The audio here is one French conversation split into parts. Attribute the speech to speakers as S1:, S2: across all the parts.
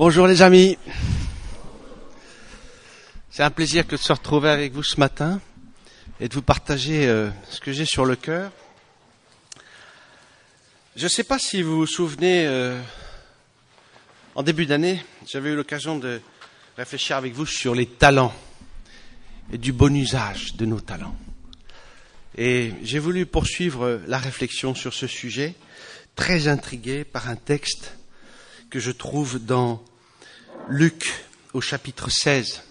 S1: Bonjour les amis. C'est un plaisir que de se retrouver avec vous ce matin et de vous partager euh, ce que j'ai sur le cœur. Je ne sais pas si vous vous souvenez, euh, en début d'année, j'avais eu l'occasion de réfléchir avec vous sur les talents et du bon usage de nos talents. Et j'ai voulu poursuivre la réflexion sur ce sujet, très intrigué par un texte que je trouve dans Luc au chapitre 16.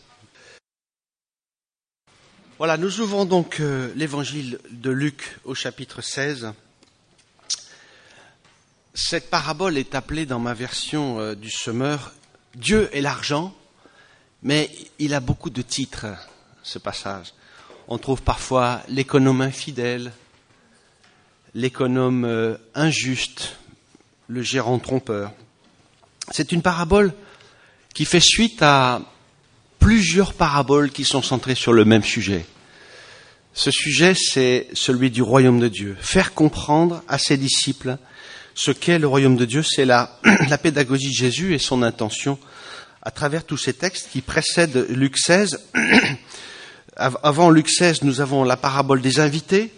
S1: Voilà, nous ouvrons donc euh, l'évangile de Luc au chapitre 16. Cette parabole est appelée dans ma version euh, du semeur Dieu et l'argent, mais il a beaucoup de titres, ce passage. On trouve parfois l'économe infidèle, l'économe euh, injuste, le gérant trompeur. C'est une parabole qui fait suite à plusieurs paraboles qui sont centrées sur le même sujet. Ce sujet, c'est celui du royaume de Dieu. Faire comprendre à ses disciples ce qu'est le royaume de Dieu, c'est la, la, pédagogie de Jésus et son intention à travers tous ces textes qui précèdent Luc 16. Avant Luc 16, nous avons la parabole des invités,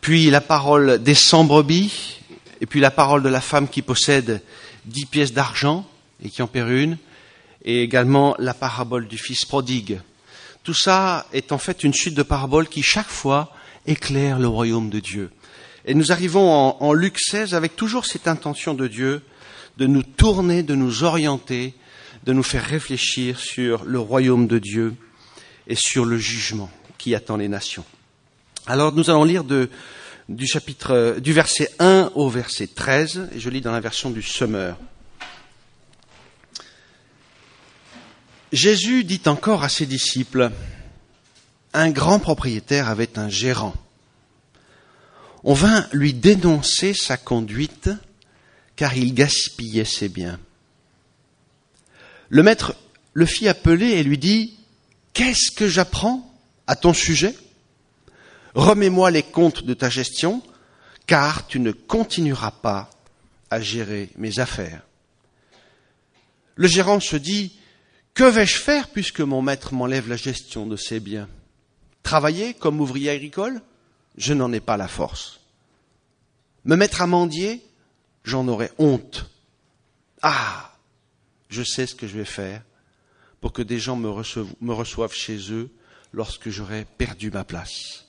S1: puis la parole des cent brebis, et puis la parole de la femme qui possède dix pièces d'argent et qui en perd une, et également la parabole du fils prodigue. Tout ça est en fait une suite de paraboles qui chaque fois éclaire le royaume de Dieu. Et nous arrivons en, en Luc 16 avec toujours cette intention de Dieu de nous tourner, de nous orienter, de nous faire réfléchir sur le royaume de Dieu et sur le jugement qui attend les nations. Alors nous allons lire du chapitre du verset 1 au verset 13 et je lis dans la version du Semeur. Jésus dit encore à ses disciples, un grand propriétaire avait un gérant. On vint lui dénoncer sa conduite car il gaspillait ses biens. Le maître le fit appeler et lui dit, Qu'est-ce que j'apprends à ton sujet? Remets-moi les comptes de ta gestion, car tu ne continueras pas à gérer mes affaires. Le gérant se dit, que vais-je faire puisque mon maître m'enlève la gestion de ses biens? Travailler comme ouvrier agricole? Je n'en ai pas la force. Me mettre à mendier? J'en aurais honte. Ah Je sais ce que je vais faire pour que des gens me reçoivent, me reçoivent chez eux lorsque j'aurai perdu ma place.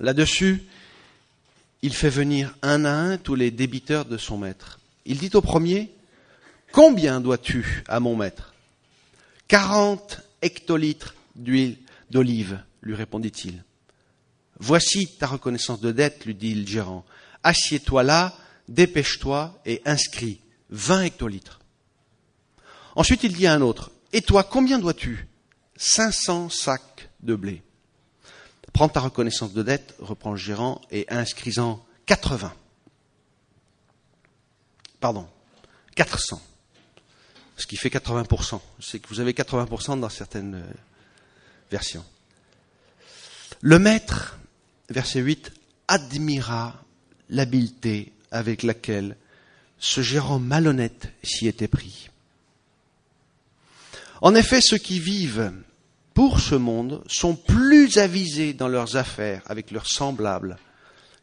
S1: Là-dessus, il fait venir un à un tous les débiteurs de son maître. Il dit au premier, Combien dois-tu à mon maître? Quarante hectolitres d'huile d'olive, lui répondit-il. Voici ta reconnaissance de dette, lui dit le gérant. Assieds-toi là, dépêche-toi et inscris vingt hectolitres. Ensuite, il dit à un autre, Et toi, combien dois-tu? Cinq cents sacs de blé. Prends ta reconnaissance de dette, reprend le gérant, et inscris-en 80. Pardon, 400 ce qui fait 80%. C'est que vous avez 80% dans certaines euh, versions. Le maître, verset 8, admira l'habileté avec laquelle ce gérant malhonnête s'y était pris. En effet, ceux qui vivent pour ce monde sont plus avisés dans leurs affaires avec leurs semblables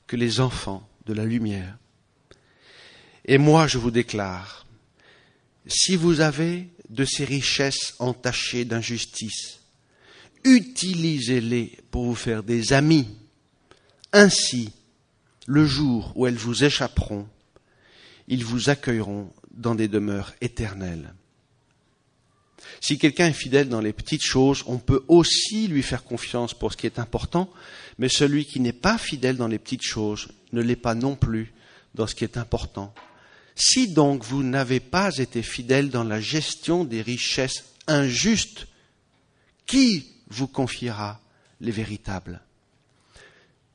S1: que les enfants de la lumière. Et moi, je vous déclare, si vous avez de ces richesses entachées d'injustice, utilisez-les pour vous faire des amis. Ainsi, le jour où elles vous échapperont, ils vous accueilleront dans des demeures éternelles. Si quelqu'un est fidèle dans les petites choses, on peut aussi lui faire confiance pour ce qui est important, mais celui qui n'est pas fidèle dans les petites choses ne l'est pas non plus dans ce qui est important. Si donc vous n'avez pas été fidèle dans la gestion des richesses injustes, qui vous confiera les véritables?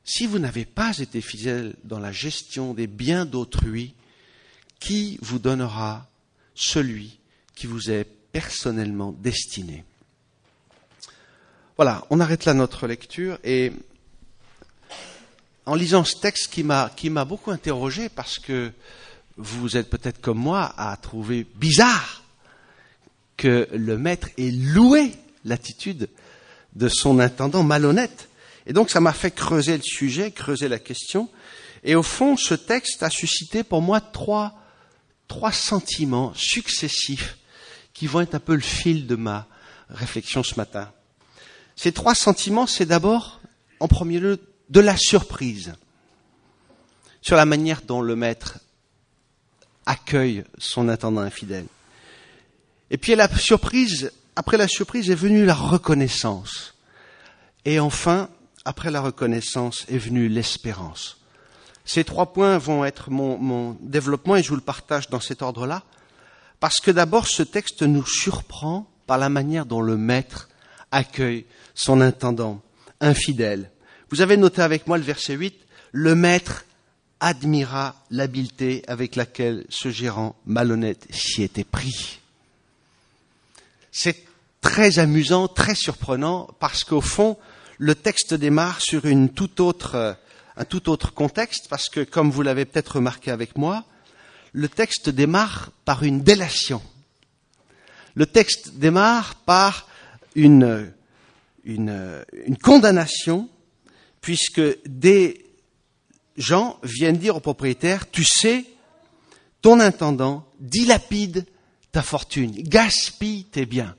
S1: Si vous n'avez pas été fidèle dans la gestion des biens d'autrui, qui vous donnera celui qui vous est personnellement destiné? Voilà, on arrête là notre lecture et en lisant ce texte qui m'a beaucoup interrogé parce que vous êtes peut-être comme moi à trouver bizarre que le maître ait loué l'attitude de son intendant malhonnête. Et donc ça m'a fait creuser le sujet, creuser la question. Et au fond, ce texte a suscité pour moi trois, trois sentiments successifs qui vont être un peu le fil de ma réflexion ce matin. Ces trois sentiments, c'est d'abord, en premier lieu, de la surprise sur la manière dont le maître accueille son intendant infidèle. Et puis la surprise, après la surprise est venue la reconnaissance. Et enfin, après la reconnaissance est venue l'espérance. Ces trois points vont être mon, mon, développement et je vous le partage dans cet ordre-là, parce que d'abord ce texte nous surprend par la manière dont le maître accueille son intendant infidèle. Vous avez noté avec moi le verset 8, le maître admira l'habileté avec laquelle ce gérant malhonnête s'y était pris. C'est très amusant, très surprenant, parce qu'au fond, le texte démarre sur une toute autre, un tout autre contexte, parce que, comme vous l'avez peut-être remarqué avec moi, le texte démarre par une délation. Le texte démarre par une, une, une condamnation, puisque des gens viennent dire au propriétaire, tu sais, ton intendant dilapide ta fortune, gaspille tes biens.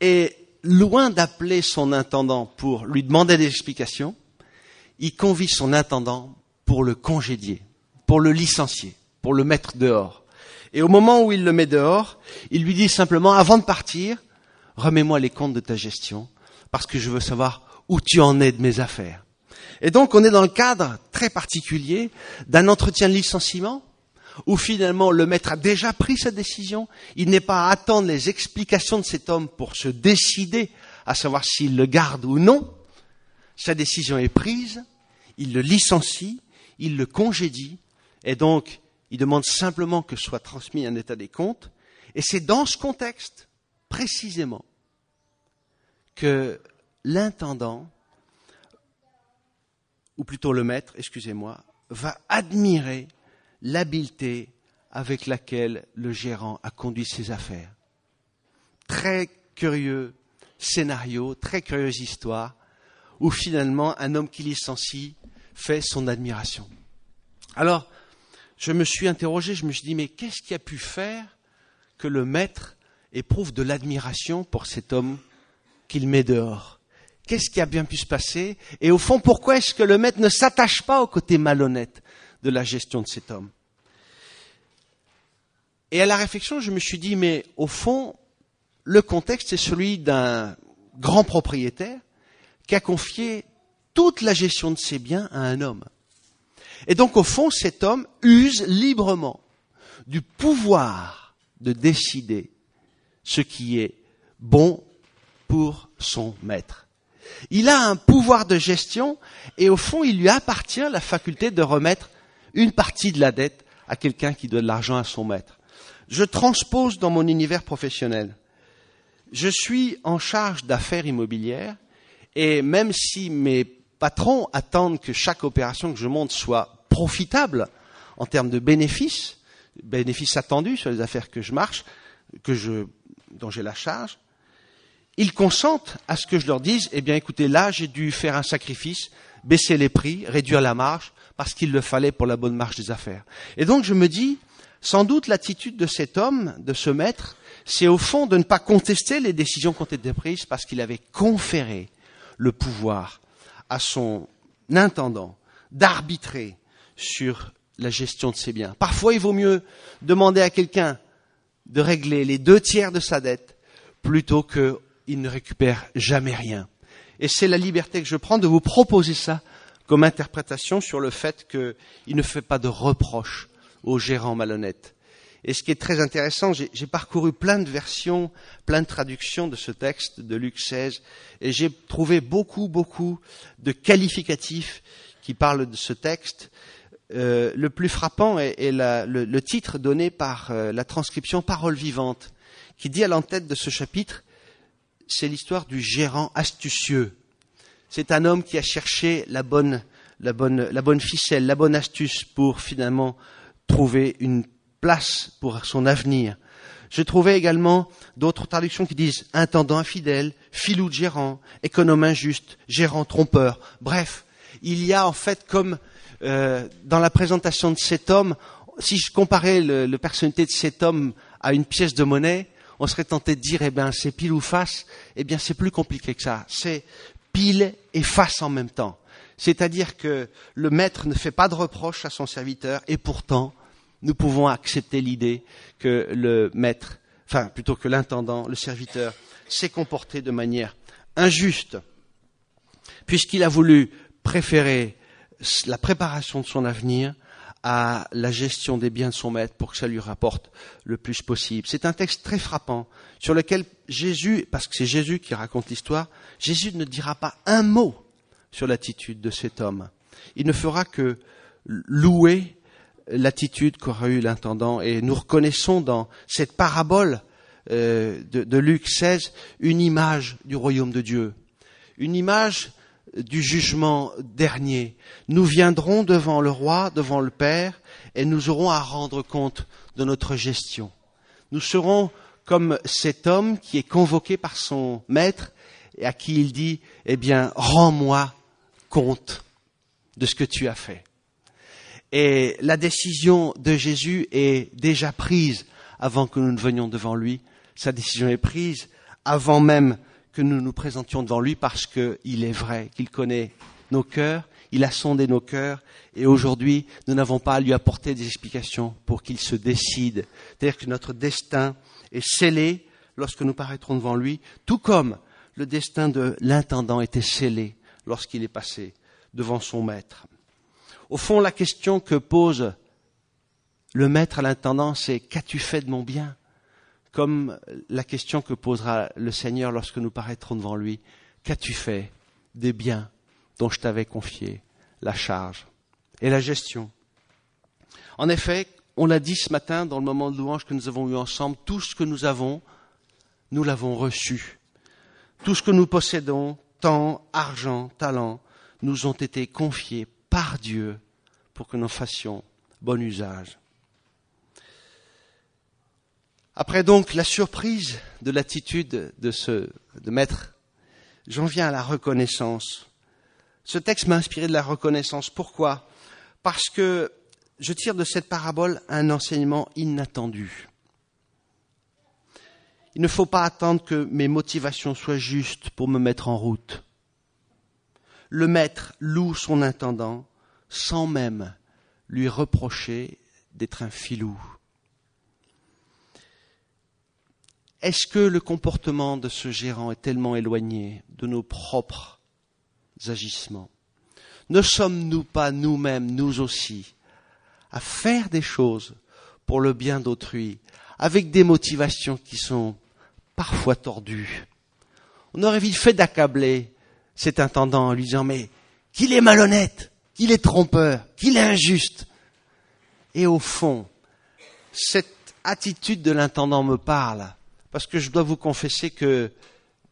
S1: Et loin d'appeler son intendant pour lui demander des explications, il convie son intendant pour le congédier, pour le licencier, pour le mettre dehors. Et au moment où il le met dehors, il lui dit simplement, avant de partir, remets-moi les comptes de ta gestion, parce que je veux savoir où tu en es de mes affaires. Et donc on est dans le cadre très particulier d'un entretien de licenciement où finalement le maître a déjà pris sa décision, il n'est pas à attendre les explications de cet homme pour se décider à savoir s'il le garde ou non. Sa décision est prise, il le licencie, il le congédie, et donc il demande simplement que soit transmis un état des comptes. Et c'est dans ce contexte, précisément, que l'intendant ou plutôt le maître, excusez-moi, va admirer l'habileté avec laquelle le gérant a conduit ses affaires. Très curieux scénario, très curieuse histoire, où finalement un homme qui licencie fait son admiration. Alors, je me suis interrogé, je me suis dit, mais qu'est-ce qui a pu faire que le maître éprouve de l'admiration pour cet homme qu'il met dehors? Qu'est-ce qui a bien pu se passer Et au fond, pourquoi est-ce que le maître ne s'attache pas au côté malhonnête de la gestion de cet homme Et à la réflexion, je me suis dit, mais au fond, le contexte est celui d'un grand propriétaire qui a confié toute la gestion de ses biens à un homme. Et donc, au fond, cet homme use librement du pouvoir de décider ce qui est bon pour son maître. Il a un pouvoir de gestion et au fond, il lui appartient la faculté de remettre une partie de la dette à quelqu'un qui donne l'argent à son maître. Je transpose dans mon univers professionnel. Je suis en charge d'affaires immobilières et même si mes patrons attendent que chaque opération que je monte soit profitable en termes de bénéfices, bénéfices attendus sur les affaires que je marche, que dont j'ai la charge, ils consentent à ce que je leur dise, eh bien écoutez, là j'ai dû faire un sacrifice, baisser les prix, réduire la marge, parce qu'il le fallait pour la bonne marche des affaires. Et donc je me dis, sans doute l'attitude de cet homme, de ce maître, c'est au fond de ne pas contester les décisions qui ont été prises parce qu'il avait conféré le pouvoir à son intendant d'arbitrer sur la gestion de ses biens. Parfois, il vaut mieux demander à quelqu'un de régler les deux tiers de sa dette plutôt que il ne récupère jamais rien. Et c'est la liberté que je prends de vous proposer ça comme interprétation sur le fait qu'il ne fait pas de reproches aux gérants malhonnêtes. Et ce qui est très intéressant, j'ai parcouru plein de versions, plein de traductions de ce texte de Luc 16, et j'ai trouvé beaucoup, beaucoup de qualificatifs qui parlent de ce texte. Euh, le plus frappant est, le, titre donné par euh, la transcription Parole vivante, qui dit à l'entête de ce chapitre c'est l'histoire du gérant astucieux. C'est un homme qui a cherché la bonne, ficelle, la bonne astuce pour finalement trouver une place pour son avenir. Je trouvais également d'autres traductions qui disent intendant infidèle, filou de gérant, économe injuste, gérant trompeur. Bref, il y a en fait comme euh, dans la présentation de cet homme, si je comparais le, le personnalité de cet homme à une pièce de monnaie, on serait tenté de dire, eh bien, c'est pile ou face. Eh bien, c'est plus compliqué que ça. C'est pile et face en même temps. C'est-à-dire que le maître ne fait pas de reproche à son serviteur et pourtant, nous pouvons accepter l'idée que le maître, enfin, plutôt que l'intendant, le serviteur, s'est comporté de manière injuste, puisqu'il a voulu préférer la préparation de son avenir à la gestion des biens de son maître pour que ça lui rapporte le plus possible. C'est un texte très frappant sur lequel Jésus, parce que c'est Jésus qui raconte l'histoire, Jésus ne dira pas un mot sur l'attitude de cet homme. Il ne fera que louer l'attitude qu'aura eu l'intendant et nous reconnaissons dans cette parabole euh, de, de Luc 16 une image du royaume de Dieu, une image du jugement dernier. Nous viendrons devant le roi, devant le Père, et nous aurons à rendre compte de notre gestion. Nous serons comme cet homme qui est convoqué par son maître et à qui il dit, eh bien, rends-moi compte de ce que tu as fait. Et la décision de Jésus est déjà prise avant que nous ne venions devant lui. Sa décision est prise avant même que nous nous présentions devant lui parce qu'il est vrai, qu'il connaît nos cœurs, il a sondé nos cœurs, et aujourd'hui, nous n'avons pas à lui apporter des explications pour qu'il se décide. C'est-à-dire que notre destin est scellé lorsque nous paraîtrons devant lui, tout comme le destin de l'intendant était scellé lorsqu'il est passé devant son maître. Au fond, la question que pose le maître à l'intendant, c'est qu'as-tu fait de mon bien? Comme la question que posera le Seigneur lorsque nous paraîtrons devant lui. Qu'as-tu fait des biens dont je t'avais confié la charge et la gestion? En effet, on l'a dit ce matin dans le moment de louange que nous avons eu ensemble, tout ce que nous avons, nous l'avons reçu. Tout ce que nous possédons, temps, argent, talent, nous ont été confiés par Dieu pour que nous fassions bon usage. Après donc la surprise de l'attitude de ce de maître, j'en viens à la reconnaissance. Ce texte m'a inspiré de la reconnaissance. Pourquoi? Parce que je tire de cette parabole un enseignement inattendu. Il ne faut pas attendre que mes motivations soient justes pour me mettre en route. Le maître loue son intendant sans même lui reprocher d'être un filou. Est-ce que le comportement de ce gérant est tellement éloigné de nos propres agissements? Ne sommes-nous pas nous-mêmes, nous aussi, à faire des choses pour le bien d'autrui, avec des motivations qui sont parfois tordues? On aurait vite fait d'accabler cet intendant en lui disant mais qu'il est malhonnête, qu'il est trompeur, qu'il est injuste. Et au fond, cette attitude de l'intendant me parle parce que je dois vous confesser que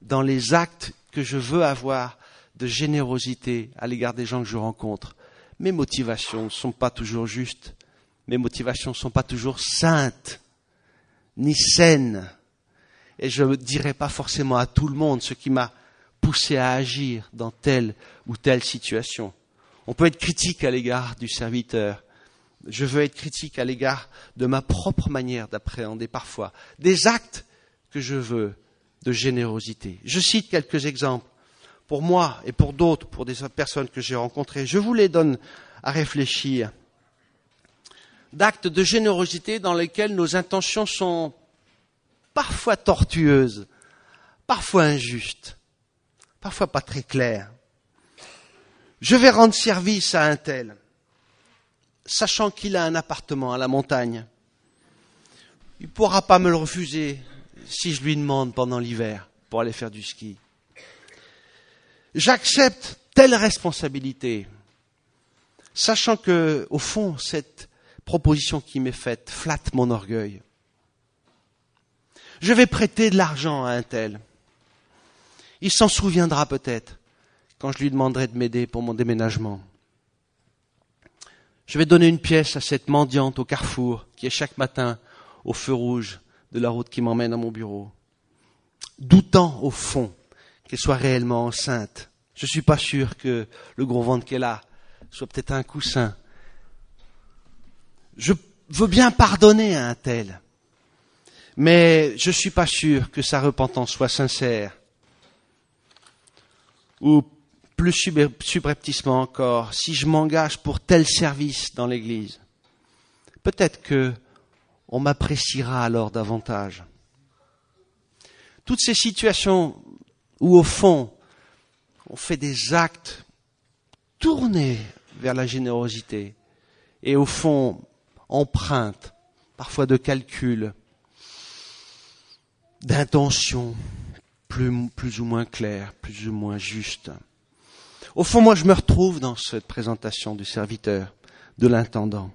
S1: dans les actes que je veux avoir de générosité à l'égard des gens que je rencontre, mes motivations ne sont pas toujours justes, mes motivations ne sont pas toujours saintes, ni saines. Et je ne dirai pas forcément à tout le monde ce qui m'a poussé à agir dans telle ou telle situation. On peut être critique à l'égard du serviteur. Je veux être critique à l'égard de ma propre manière d'appréhender parfois des actes que je veux de générosité. Je cite quelques exemples pour moi et pour d'autres, pour des personnes que j'ai rencontrées. Je vous les donne à réfléchir. D'actes de générosité dans lesquels nos intentions sont parfois tortueuses, parfois injustes, parfois pas très claires. Je vais rendre service à un tel, sachant qu'il a un appartement à la montagne. Il ne pourra pas me le refuser si je lui demande pendant l'hiver pour aller faire du ski. J'accepte telle responsabilité, sachant que, au fond, cette proposition qui m'est faite flatte mon orgueil. Je vais prêter de l'argent à un tel. Il s'en souviendra peut-être quand je lui demanderai de m'aider pour mon déménagement. Je vais donner une pièce à cette mendiante au carrefour qui est chaque matin au feu rouge de la route qui m'emmène à mon bureau. Doutant au fond qu'elle soit réellement enceinte. Je ne suis pas sûr que le gros ventre qu'elle a soit peut-être un coussin. Je veux bien pardonner à un tel, mais je ne suis pas sûr que sa repentance soit sincère. Ou plus subrepticement encore, si je m'engage pour tel service dans l'Église, peut-être que on m'appréciera alors davantage. Toutes ces situations où au fond on fait des actes tournés vers la générosité et au fond empruntent parfois de calculs, d'intentions plus, plus ou moins claires, plus ou moins justes. Au fond, moi, je me retrouve dans cette présentation du serviteur, de l'intendant.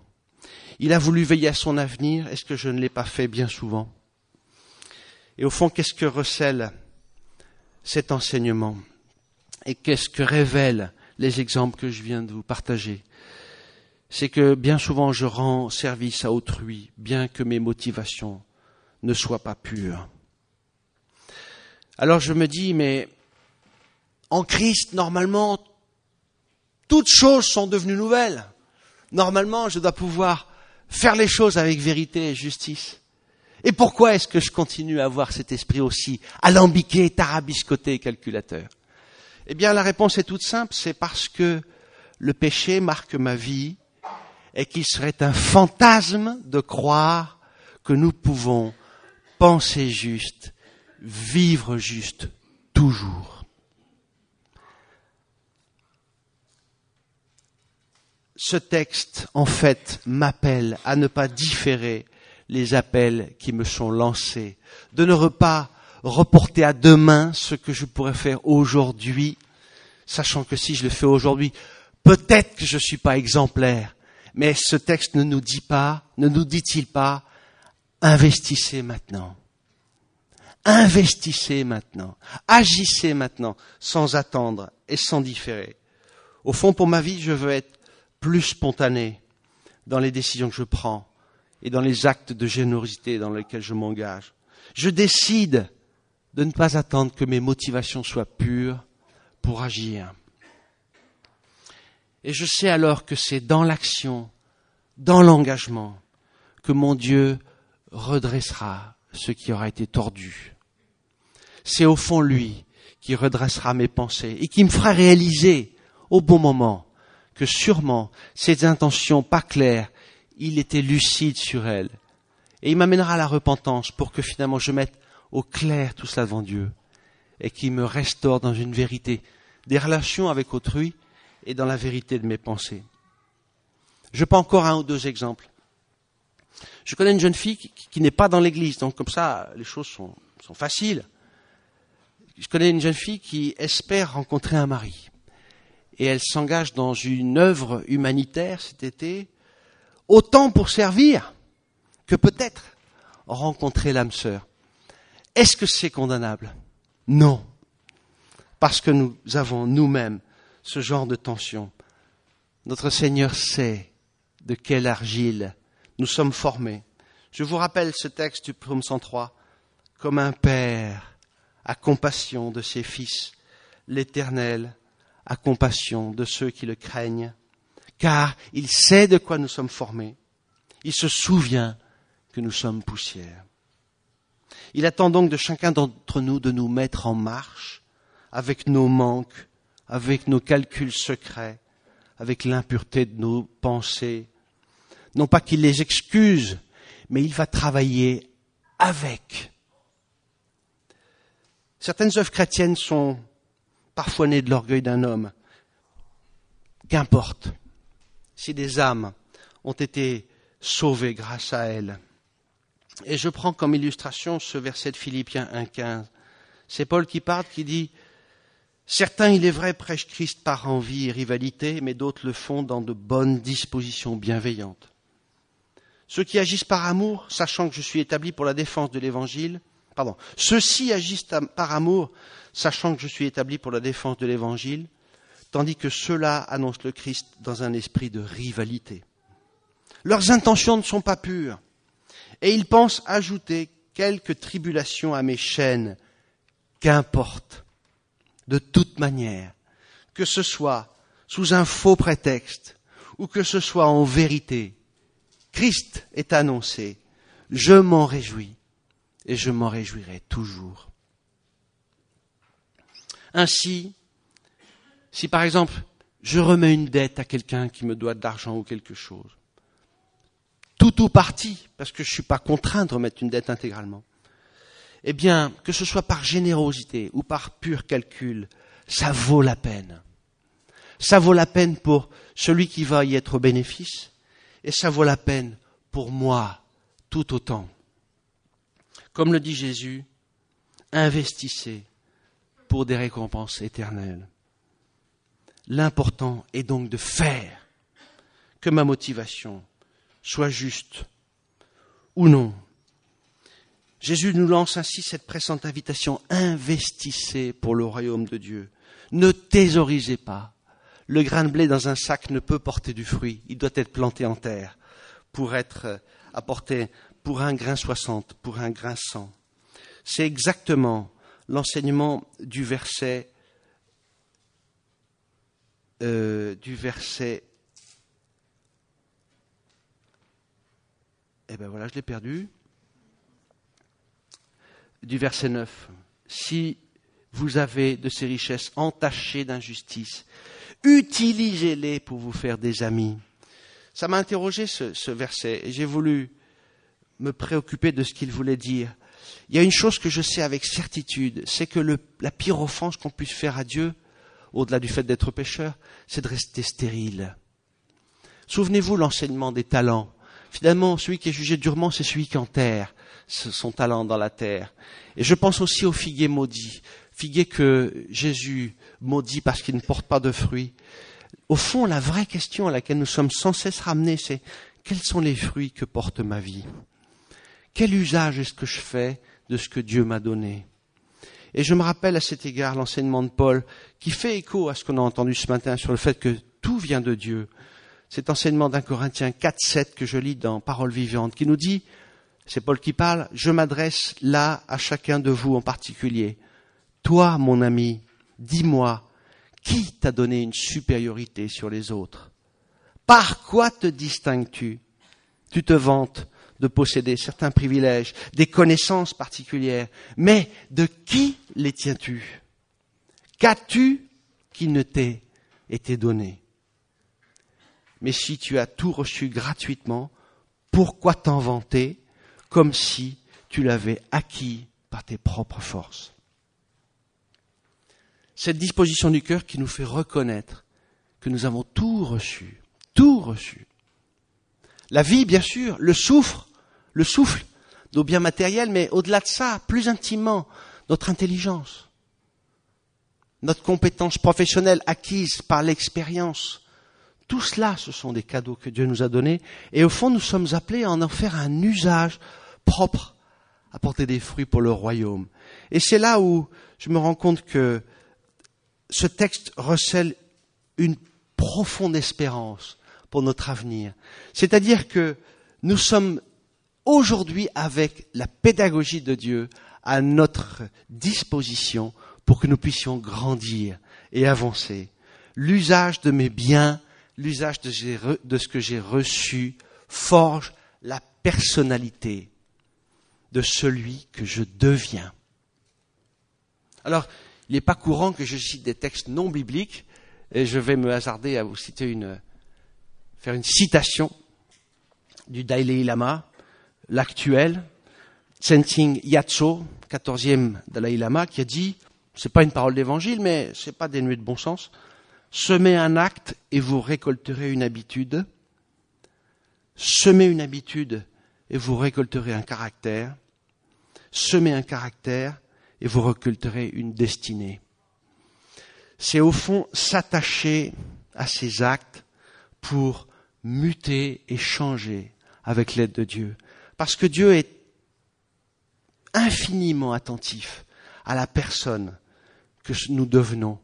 S1: Il a voulu veiller à son avenir. Est-ce que je ne l'ai pas fait bien souvent? Et au fond, qu'est-ce que recèle cet enseignement? Et qu'est-ce que révèlent les exemples que je viens de vous partager? C'est que bien souvent, je rends service à autrui, bien que mes motivations ne soient pas pures. Alors je me dis, mais en Christ, normalement, toutes choses sont devenues nouvelles. Normalement, je dois pouvoir faire les choses avec vérité et justice. Et pourquoi est-ce que je continue à avoir cet esprit aussi alambiqué, tarabiscoté et calculateur? Eh bien, la réponse est toute simple, c'est parce que le péché marque ma vie et qu'il serait un fantasme de croire que nous pouvons penser juste, vivre juste, toujours. Ce texte, en fait, m'appelle à ne pas différer les appels qui me sont lancés, de ne pas reporter à demain ce que je pourrais faire aujourd'hui, sachant que si je le fais aujourd'hui, peut-être que je ne suis pas exemplaire, mais ce texte ne nous dit pas, ne nous dit-il pas, investissez maintenant. Investissez maintenant. Agissez maintenant, sans attendre et sans différer. Au fond, pour ma vie, je veux être plus spontané dans les décisions que je prends et dans les actes de générosité dans lesquels je m'engage. Je décide de ne pas attendre que mes motivations soient pures pour agir. Et je sais alors que c'est dans l'action, dans l'engagement, que mon Dieu redressera ce qui aura été tordu. C'est au fond lui qui redressera mes pensées et qui me fera réaliser au bon moment que sûrement ses intentions pas claires, il était lucide sur elles. Et il m'amènera à la repentance pour que finalement je mette au clair tout cela devant Dieu et qu'il me restaure dans une vérité des relations avec autrui et dans la vérité de mes pensées. Je prends encore un ou deux exemples. Je connais une jeune fille qui, n'est pas dans l'église, donc comme ça, les choses sont, sont faciles. Je connais une jeune fille qui espère rencontrer un mari et elle s'engage dans une œuvre humanitaire cet été, autant pour servir que peut-être rencontrer l'âme sœur. Est-ce que c'est condamnable? Non. Parce que nous avons nous-mêmes ce genre de tension. Notre Seigneur sait de quelle argile nous sommes formés. Je vous rappelle ce texte du psaume 103. Comme un père a compassion de ses fils, l'Éternel a compassion de ceux qui le craignent, car il sait de quoi nous sommes formés. Il se souvient que nous sommes poussière. Il attend donc de chacun d'entre nous de nous mettre en marche avec nos manques, avec nos calculs secrets, avec l'impureté de nos pensées. Non pas qu'il les excuse, mais il va travailler avec. Certaines œuvres chrétiennes sont parfois né de l'orgueil d'un homme. Qu'importe si des âmes ont été sauvées grâce à elles. Et je prends comme illustration ce verset de Philippiens 1.15. C'est Paul qui parle, qui dit Certains, il est vrai, prêchent Christ par envie et rivalité, mais d'autres le font dans de bonnes dispositions bienveillantes. Ceux qui agissent par amour, sachant que je suis établi pour la défense de l'Évangile, pardon, ceux-ci agissent par amour, sachant que je suis établi pour la défense de l'Évangile, tandis que ceux-là annoncent le Christ dans un esprit de rivalité. Leurs intentions ne sont pas pures. Et ils pensent ajouter quelques tribulations à mes chaînes. Qu'importe. De toute manière, que ce soit sous un faux prétexte ou que ce soit en vérité, Christ est annoncé. Je m'en réjouis et je m'en réjouirai toujours. Ainsi, si par exemple je remets une dette à quelqu'un qui me doit de l'argent ou quelque chose, tout ou partie, parce que je ne suis pas contraint de remettre une dette intégralement, eh bien, que ce soit par générosité ou par pur calcul, ça vaut la peine. Ça vaut la peine pour celui qui va y être au bénéfice, et ça vaut la peine pour moi tout autant. Comme le dit Jésus, investissez pour des récompenses éternelles. L'important est donc de faire que ma motivation soit juste ou non. Jésus nous lance ainsi cette pressante invitation. Investissez pour le royaume de Dieu. Ne thésaurisez pas. Le grain de blé dans un sac ne peut porter du fruit. Il doit être planté en terre pour être apporté pour un grain soixante, pour un grain cent. C'est exactement l'enseignement du verset euh, du verset Eh bien voilà, je l'ai perdu. Du verset 9. Si vous avez de ces richesses entachées d'injustice, utilisez-les pour vous faire des amis. Ça m'a interrogé ce, verset et j'ai voulu me préoccuper de ce qu'il voulait dire. Il y a une chose que je sais avec certitude, c'est que le, la pire offense qu'on puisse faire à Dieu, au-delà du fait d'être pécheur, c'est de rester stérile. Souvenez-vous l'enseignement des talents. Finalement, celui qui est jugé durement, c'est celui qui enterre son talent dans la terre. Et je pense aussi au figuier maudit, figuier que Jésus maudit parce qu'il ne porte pas de fruits. Au fond, la vraie question à laquelle nous sommes sans cesse ramenés, c'est quels sont les fruits que porte ma vie? Quel usage est-ce que je fais de ce que Dieu m'a donné? Et je me rappelle à cet égard l'enseignement de Paul qui fait écho à ce qu'on a entendu ce matin sur le fait que tout vient de Dieu. Cet enseignement d'un Corinthiens 4, 7 que je lis dans Parole vivante, qui nous dit, c'est Paul qui parle, je m'adresse là à chacun de vous en particulier. Toi, mon ami, dis-moi, qui t'a donné une supériorité sur les autres? Par quoi te distingues-tu? Tu te vantes de posséder certains privilèges, des connaissances particulières, mais de qui les tiens-tu? Qu'as-tu qui ne t'ait été donné? Mais si tu as tout reçu gratuitement, pourquoi t'en vanter comme si tu l'avais acquis par tes propres forces? Cette disposition du cœur qui nous fait reconnaître que nous avons tout reçu, tout reçu. La vie, bien sûr, le souffle, le souffle, nos biens matériels, mais au-delà de ça, plus intimement, notre intelligence, notre compétence professionnelle acquise par l'expérience, tout cela, ce sont des cadeaux que Dieu nous a donnés. Et au fond, nous sommes appelés à en faire un usage propre, à porter des fruits pour le royaume. Et c'est là où je me rends compte que ce texte recèle une profonde espérance pour notre avenir. C'est-à-dire que nous sommes aujourd'hui avec la pédagogie de Dieu à notre disposition pour que nous puissions grandir et avancer. L'usage de mes biens l'usage de, ce que j'ai reçu forge la personnalité de celui que je deviens. Alors, il n'est pas courant que je cite des textes non bibliques, et je vais me hasarder à vous citer une, faire une citation du Dalai Lama, l'actuel, Tsenting Yatso, 14e Dalai Lama, qui a dit, c'est pas une parole d'évangile, mais c'est pas dénué de bon sens, Semez un acte et vous récolterez une habitude. Semez une habitude et vous récolterez un caractère. Semez un caractère et vous récolterez une destinée. C'est au fond s'attacher à ces actes pour muter et changer avec l'aide de Dieu. Parce que Dieu est infiniment attentif à la personne que nous devenons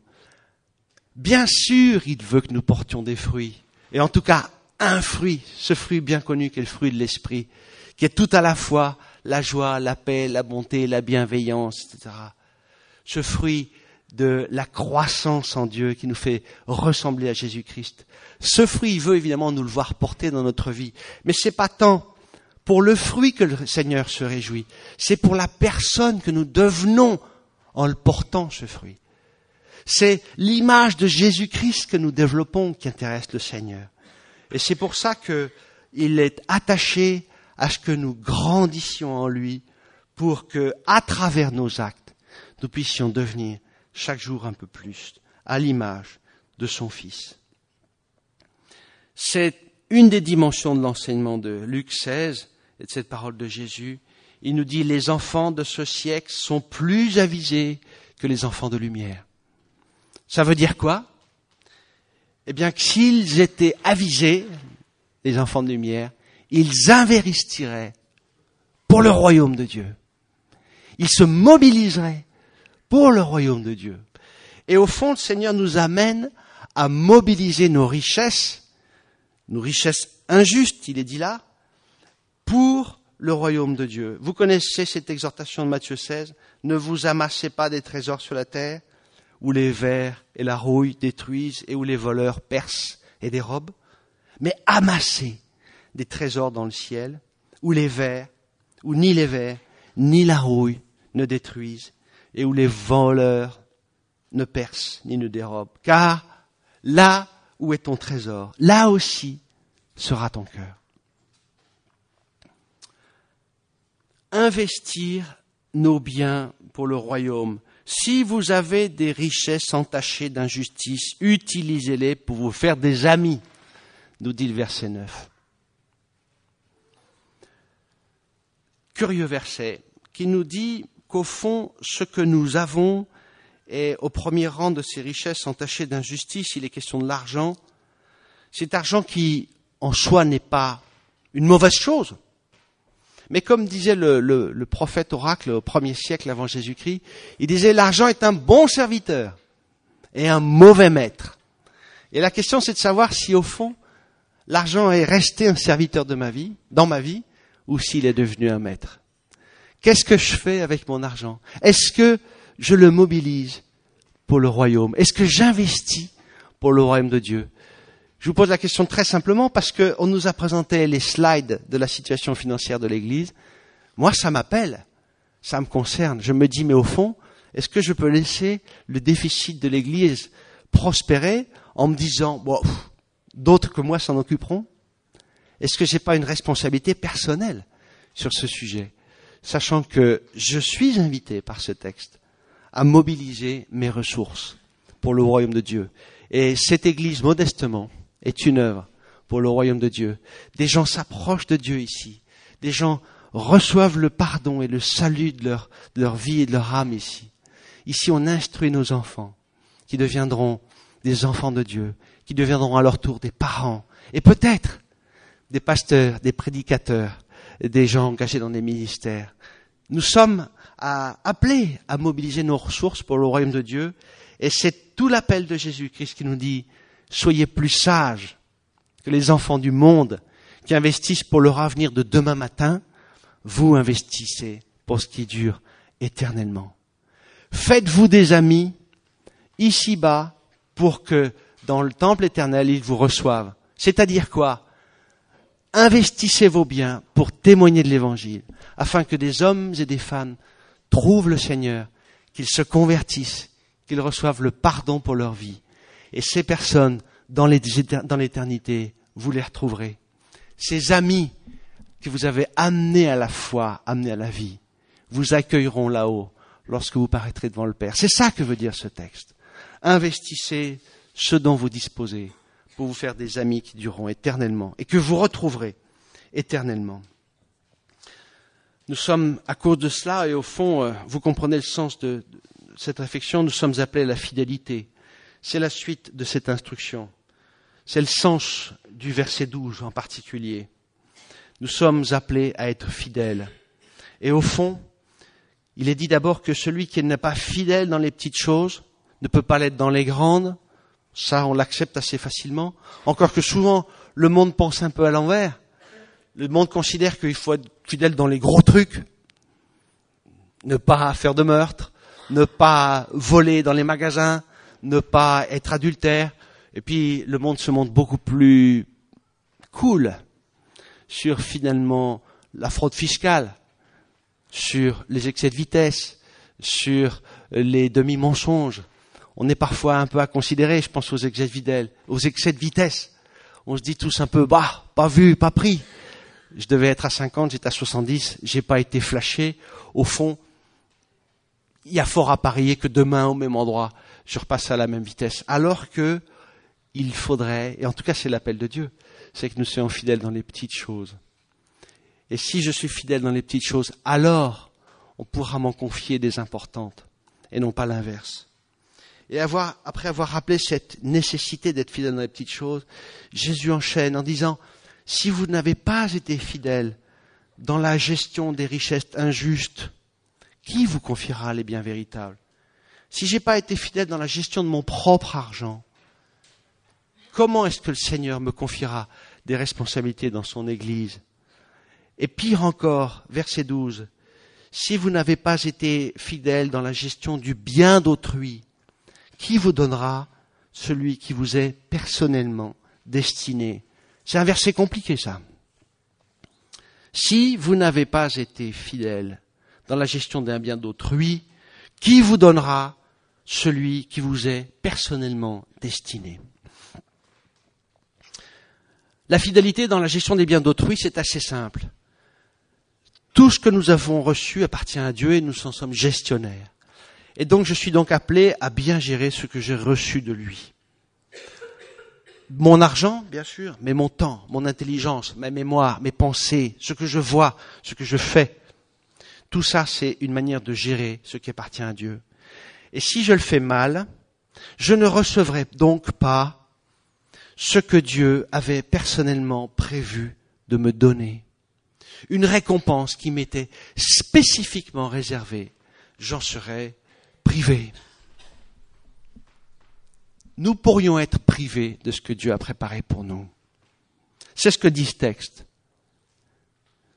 S1: Bien sûr, il veut que nous portions des fruits. Et en tout cas, un fruit, ce fruit bien connu qui est le fruit de l'esprit, qui est tout à la fois la joie, la paix, la bonté, la bienveillance, etc. Ce fruit de la croissance en Dieu qui nous fait ressembler à Jésus-Christ. Ce fruit, il veut évidemment nous le voir porter dans notre vie. Mais c'est pas tant pour le fruit que le Seigneur se réjouit. C'est pour la personne que nous devenons en le portant, ce fruit. C'est l'image de Jésus-Christ que nous développons qui intéresse le Seigneur. Et c'est pour ça qu'il est attaché à ce que nous grandissions en lui pour que, à travers nos actes, nous puissions devenir chaque jour un peu plus à l'image de son Fils. C'est une des dimensions de l'enseignement de Luc 16 de cette parole de Jésus. Il nous dit les enfants de ce siècle sont plus avisés que les enfants de lumière. Ça veut dire quoi? Eh bien que s'ils étaient avisés, les enfants de lumière, ils investiraient pour le royaume de Dieu. Ils se mobiliseraient pour le royaume de Dieu. Et au fond, le Seigneur nous amène à mobiliser nos richesses, nos richesses injustes, il est dit là, pour le royaume de Dieu. Vous connaissez cette exhortation de Matthieu 16, ne vous amassez pas des trésors sur la terre, où les vers et la rouille détruisent et où les voleurs percent et dérobent, mais amassez des trésors dans le ciel, où les vers, où ni les vers, ni la rouille ne détruisent et où les voleurs ne percent ni ne dérobent. Car là où est ton trésor, là aussi sera ton cœur. Investir nos biens pour le royaume. Si vous avez des richesses entachées d'injustice, utilisez-les pour vous faire des amis, nous dit le verset 9. Curieux verset qui nous dit qu'au fond, ce que nous avons est au premier rang de ces richesses entachées d'injustice. Il est question de l'argent. Cet argent qui, en soi, n'est pas une mauvaise chose. Mais comme disait le, prophète oracle au premier siècle avant Jésus-Christ, il disait l'argent est un bon serviteur et un mauvais maître. Et la question c'est de savoir si au fond l'argent est resté un serviteur de ma vie, dans ma vie, ou s'il est devenu un maître. Qu'est-ce que je fais avec mon argent? Est-ce que je le mobilise pour le royaume? Est-ce que j'investis pour le royaume de Dieu? Je vous pose la question très simplement parce qu'on nous a présenté les slides de la situation financière de l'Église. Moi, ça m'appelle, ça me concerne. Je me dis, mais au fond, est-ce que je peux laisser le déficit de l'Église prospérer en me disant, bon, d'autres que moi s'en occuperont? Est-ce que j'ai pas une responsabilité personnelle sur ce sujet? Sachant que je suis invité par ce texte à mobiliser mes ressources pour le royaume de Dieu. Et cette Église, modestement, est une œuvre pour le royaume de Dieu. Des gens s'approchent de Dieu ici. Des gens reçoivent le pardon et le salut de leur, leur vie et de leur âme ici. Ici, on instruit nos enfants qui deviendront des enfants de Dieu, qui deviendront à leur tour des parents et peut-être des pasteurs, des prédicateurs, des gens engagés dans des ministères. Nous sommes appelés à mobiliser nos ressources pour le royaume de Dieu, et c'est tout l'appel de Jésus-Christ qui nous dit soyez plus sages que les enfants du monde qui investissent pour leur avenir de demain matin, vous investissez pour ce qui dure éternellement. Faites-vous des amis ici-bas pour que dans le temple éternel, ils vous reçoivent. C'est-à-dire quoi? Investissez vos biens pour témoigner de l'Évangile, afin que des hommes et des femmes trouvent le Seigneur, qu'ils se convertissent, qu'ils reçoivent le pardon pour leur vie. Et ces personnes, dans l'éternité, vous les retrouverez. Ces amis que vous avez amenés à la foi, amenés à la vie, vous accueilleront là-haut lorsque vous paraîtrez devant le Père. C'est ça que veut dire ce texte. Investissez ce dont vous disposez pour vous faire des amis qui dureront éternellement et que vous retrouverez éternellement. Nous sommes, à cause de cela, et au fond, euh, vous comprenez le sens de cette réflexion, nous sommes appelés à la fidélité. C'est la suite de cette instruction. C'est le sens du verset 12 en particulier. Nous sommes appelés à être fidèles. Et au fond, il est dit d'abord que celui qui n'est pas fidèle dans les petites choses ne peut pas l'être dans les grandes, ça, on l'accepte assez facilement. Encore que souvent, le monde pense un peu à l'envers. Le monde considère qu'il faut être fidèle dans les gros trucs. Ne pas faire de meurtre, ne pas voler dans les magasins, ne pas être adultère. Et puis le monde se montre beaucoup plus cool sur finalement la fraude fiscale, sur les excès de vitesse, sur les demi-mensonges. On est parfois un peu à considérer, je pense aux excès de, aux excès de vitesse. On se dit tous un peu, bah, pas vu, pas pris. Je devais être à 50, j'étais à 70, j'ai pas été flashé. Au fond, il y a fort à parier que demain, au même endroit, je repasse à la même vitesse. Alors que il faudrait, et en tout cas c'est l'appel de Dieu, c'est que nous soyons fidèles dans les petites choses. Et si je suis fidèle dans les petites choses, alors on pourra m'en confier des importantes, et non pas l'inverse. Et après avoir rappelé cette nécessité d'être fidèle dans les petites choses, Jésus enchaîne en disant, si vous n'avez pas été fidèle dans la gestion des richesses injustes, qui vous confiera les biens véritables? Si j'ai pas été fidèle dans la gestion de mon propre argent, comment est-ce que le Seigneur me confiera des responsabilités dans son Église? Et pire encore, verset 12, si vous n'avez pas été fidèle dans la gestion du bien d'autrui, qui vous donnera celui qui vous est personnellement destiné? C'est un verset compliqué ça. Si vous n'avez pas été fidèle dans la gestion d'un bien d'autrui, qui vous donnera celui qui vous est personnellement destiné La fidélité dans la gestion des biens d'autrui, c'est assez simple. Tout ce que nous avons reçu appartient à Dieu et nous en sommes gestionnaires. Et donc je suis donc appelé à bien gérer ce que j'ai reçu de lui. Mon argent, bien sûr, mais mon temps, mon intelligence, ma mémoire, mes pensées, ce que je vois, ce que je fais, tout ça, c'est une manière de gérer ce qui appartient à Dieu. Et si je le fais mal, je ne recevrai donc pas ce que Dieu avait personnellement prévu de me donner. Une récompense qui m'était spécifiquement réservée. J'en serais privé. Nous pourrions être privés de ce que Dieu a préparé pour nous. C'est ce que dit ce texte.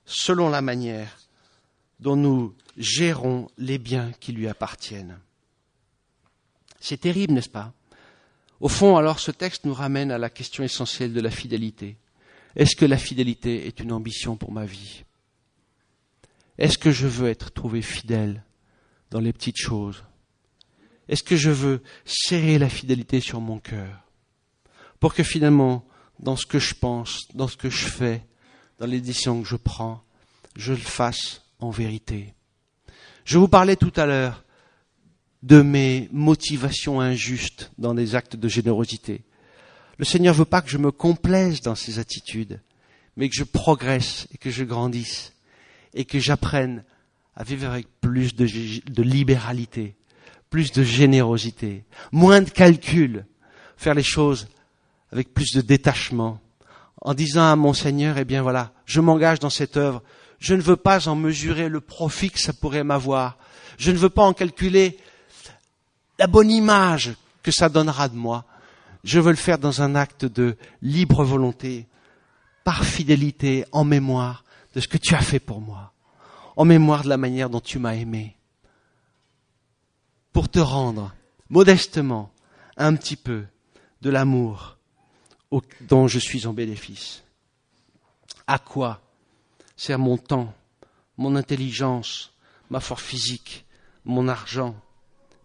S1: Selon la manière dont nous gérons les biens qui lui appartiennent. C'est terrible, n'est-ce pas? Au fond, alors, ce texte nous ramène à la question essentielle de la fidélité. Est-ce que la fidélité est une ambition pour ma vie? Est-ce que je veux être trouvé fidèle dans les petites choses? Est-ce que je veux serrer la fidélité sur mon cœur pour que finalement, dans ce que je pense, dans ce que je fais, dans les décisions que je prends, je le fasse en vérité? Je vous parlais tout à l'heure de mes motivations injustes dans des actes de générosité. Le Seigneur veut pas que je me complaise dans ces attitudes, mais que je progresse et que je grandisse et que j'apprenne à vivre avec plus de, de, libéralité, plus de générosité, moins de calcul, faire les choses avec plus de détachement, en disant à mon Seigneur, eh bien voilà, je m'engage dans cette œuvre, je ne veux pas en mesurer le profit que ça pourrait m'avoir. Je ne veux pas en calculer la bonne image que ça donnera de moi. Je veux le faire dans un acte de libre volonté, par fidélité, en mémoire de ce que tu as fait pour moi, en mémoire de la manière dont tu m'as aimé, pour te rendre modestement un petit peu de l'amour dont je suis en bénéfice. À quoi c'est mon temps, mon intelligence, ma force physique, mon argent.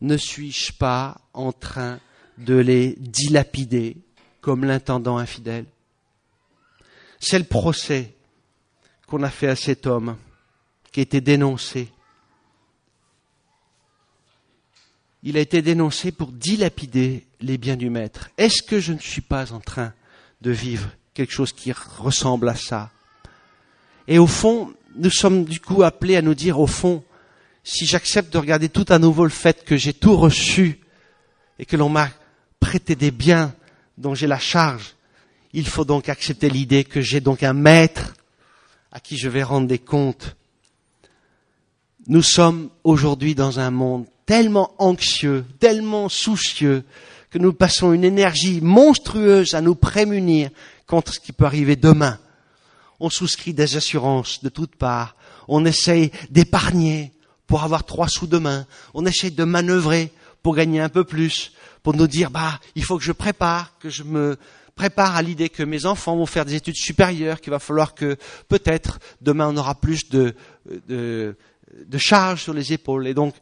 S1: Ne suis-je pas en train de les dilapider comme l'intendant infidèle? C'est le procès qu'on a fait à cet homme qui a été dénoncé. Il a été dénoncé pour dilapider les biens du maître. Est-ce que je ne suis pas en train de vivre quelque chose qui ressemble à ça? Et au fond, nous sommes du coup appelés à nous dire, au fond, si j'accepte de regarder tout à nouveau le fait que j'ai tout reçu et que l'on m'a prêté des biens dont j'ai la charge, il faut donc accepter l'idée que j'ai donc un maître à qui je vais rendre des comptes. Nous sommes aujourd'hui dans un monde tellement anxieux, tellement soucieux, que nous passons une énergie monstrueuse à nous prémunir contre ce qui peut arriver demain. On souscrit des assurances de toutes parts. On essaye d'épargner pour avoir trois sous demain. On essaye de manœuvrer pour gagner un peu plus, pour nous dire, bah, il faut que je prépare, que je me prépare à l'idée que mes enfants vont faire des études supérieures, qu'il va falloir que peut-être demain on aura plus de, de, de charges sur les épaules. Et donc,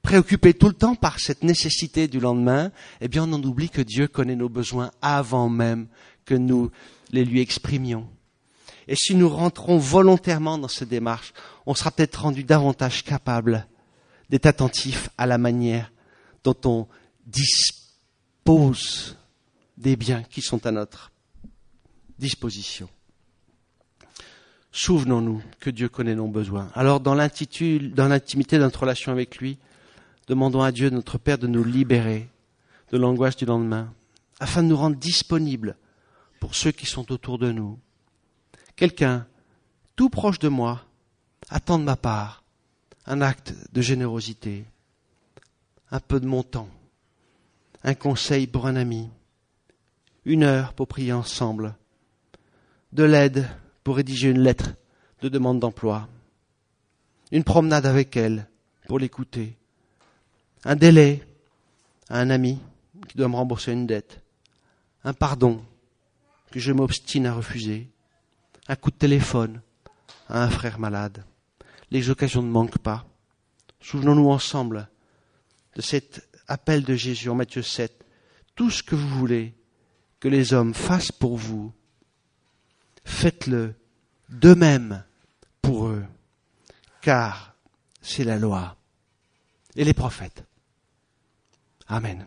S1: préoccupé tout le temps par cette nécessité du lendemain, eh bien on en oublie que Dieu connaît nos besoins avant même que nous les lui exprimions. Et si nous rentrons volontairement dans cette démarche, on sera peut-être rendu davantage capable d'être attentif à la manière dont on dispose des biens qui sont à notre disposition. Souvenons-nous que Dieu connaît nos besoins. Alors, dans l'intimité de notre relation avec lui, demandons à Dieu, notre Père, de nous libérer de l'angoisse du lendemain, afin de nous rendre disponibles pour ceux qui sont autour de nous. Quelqu'un, tout proche de moi, attend de ma part un acte de générosité, un peu de mon temps, un conseil pour un ami, une heure pour prier ensemble, de l'aide pour rédiger une lettre de demande d'emploi, une promenade avec elle pour l'écouter, un délai à un ami qui doit me rembourser une dette, un pardon que je m'obstine à refuser, un coup de téléphone à un frère malade. Les occasions ne manquent pas. Souvenons-nous ensemble de cet appel de Jésus en Matthieu 7. Tout ce que vous voulez que les hommes fassent pour vous, faites-le de même pour eux, car c'est la loi et les prophètes. Amen.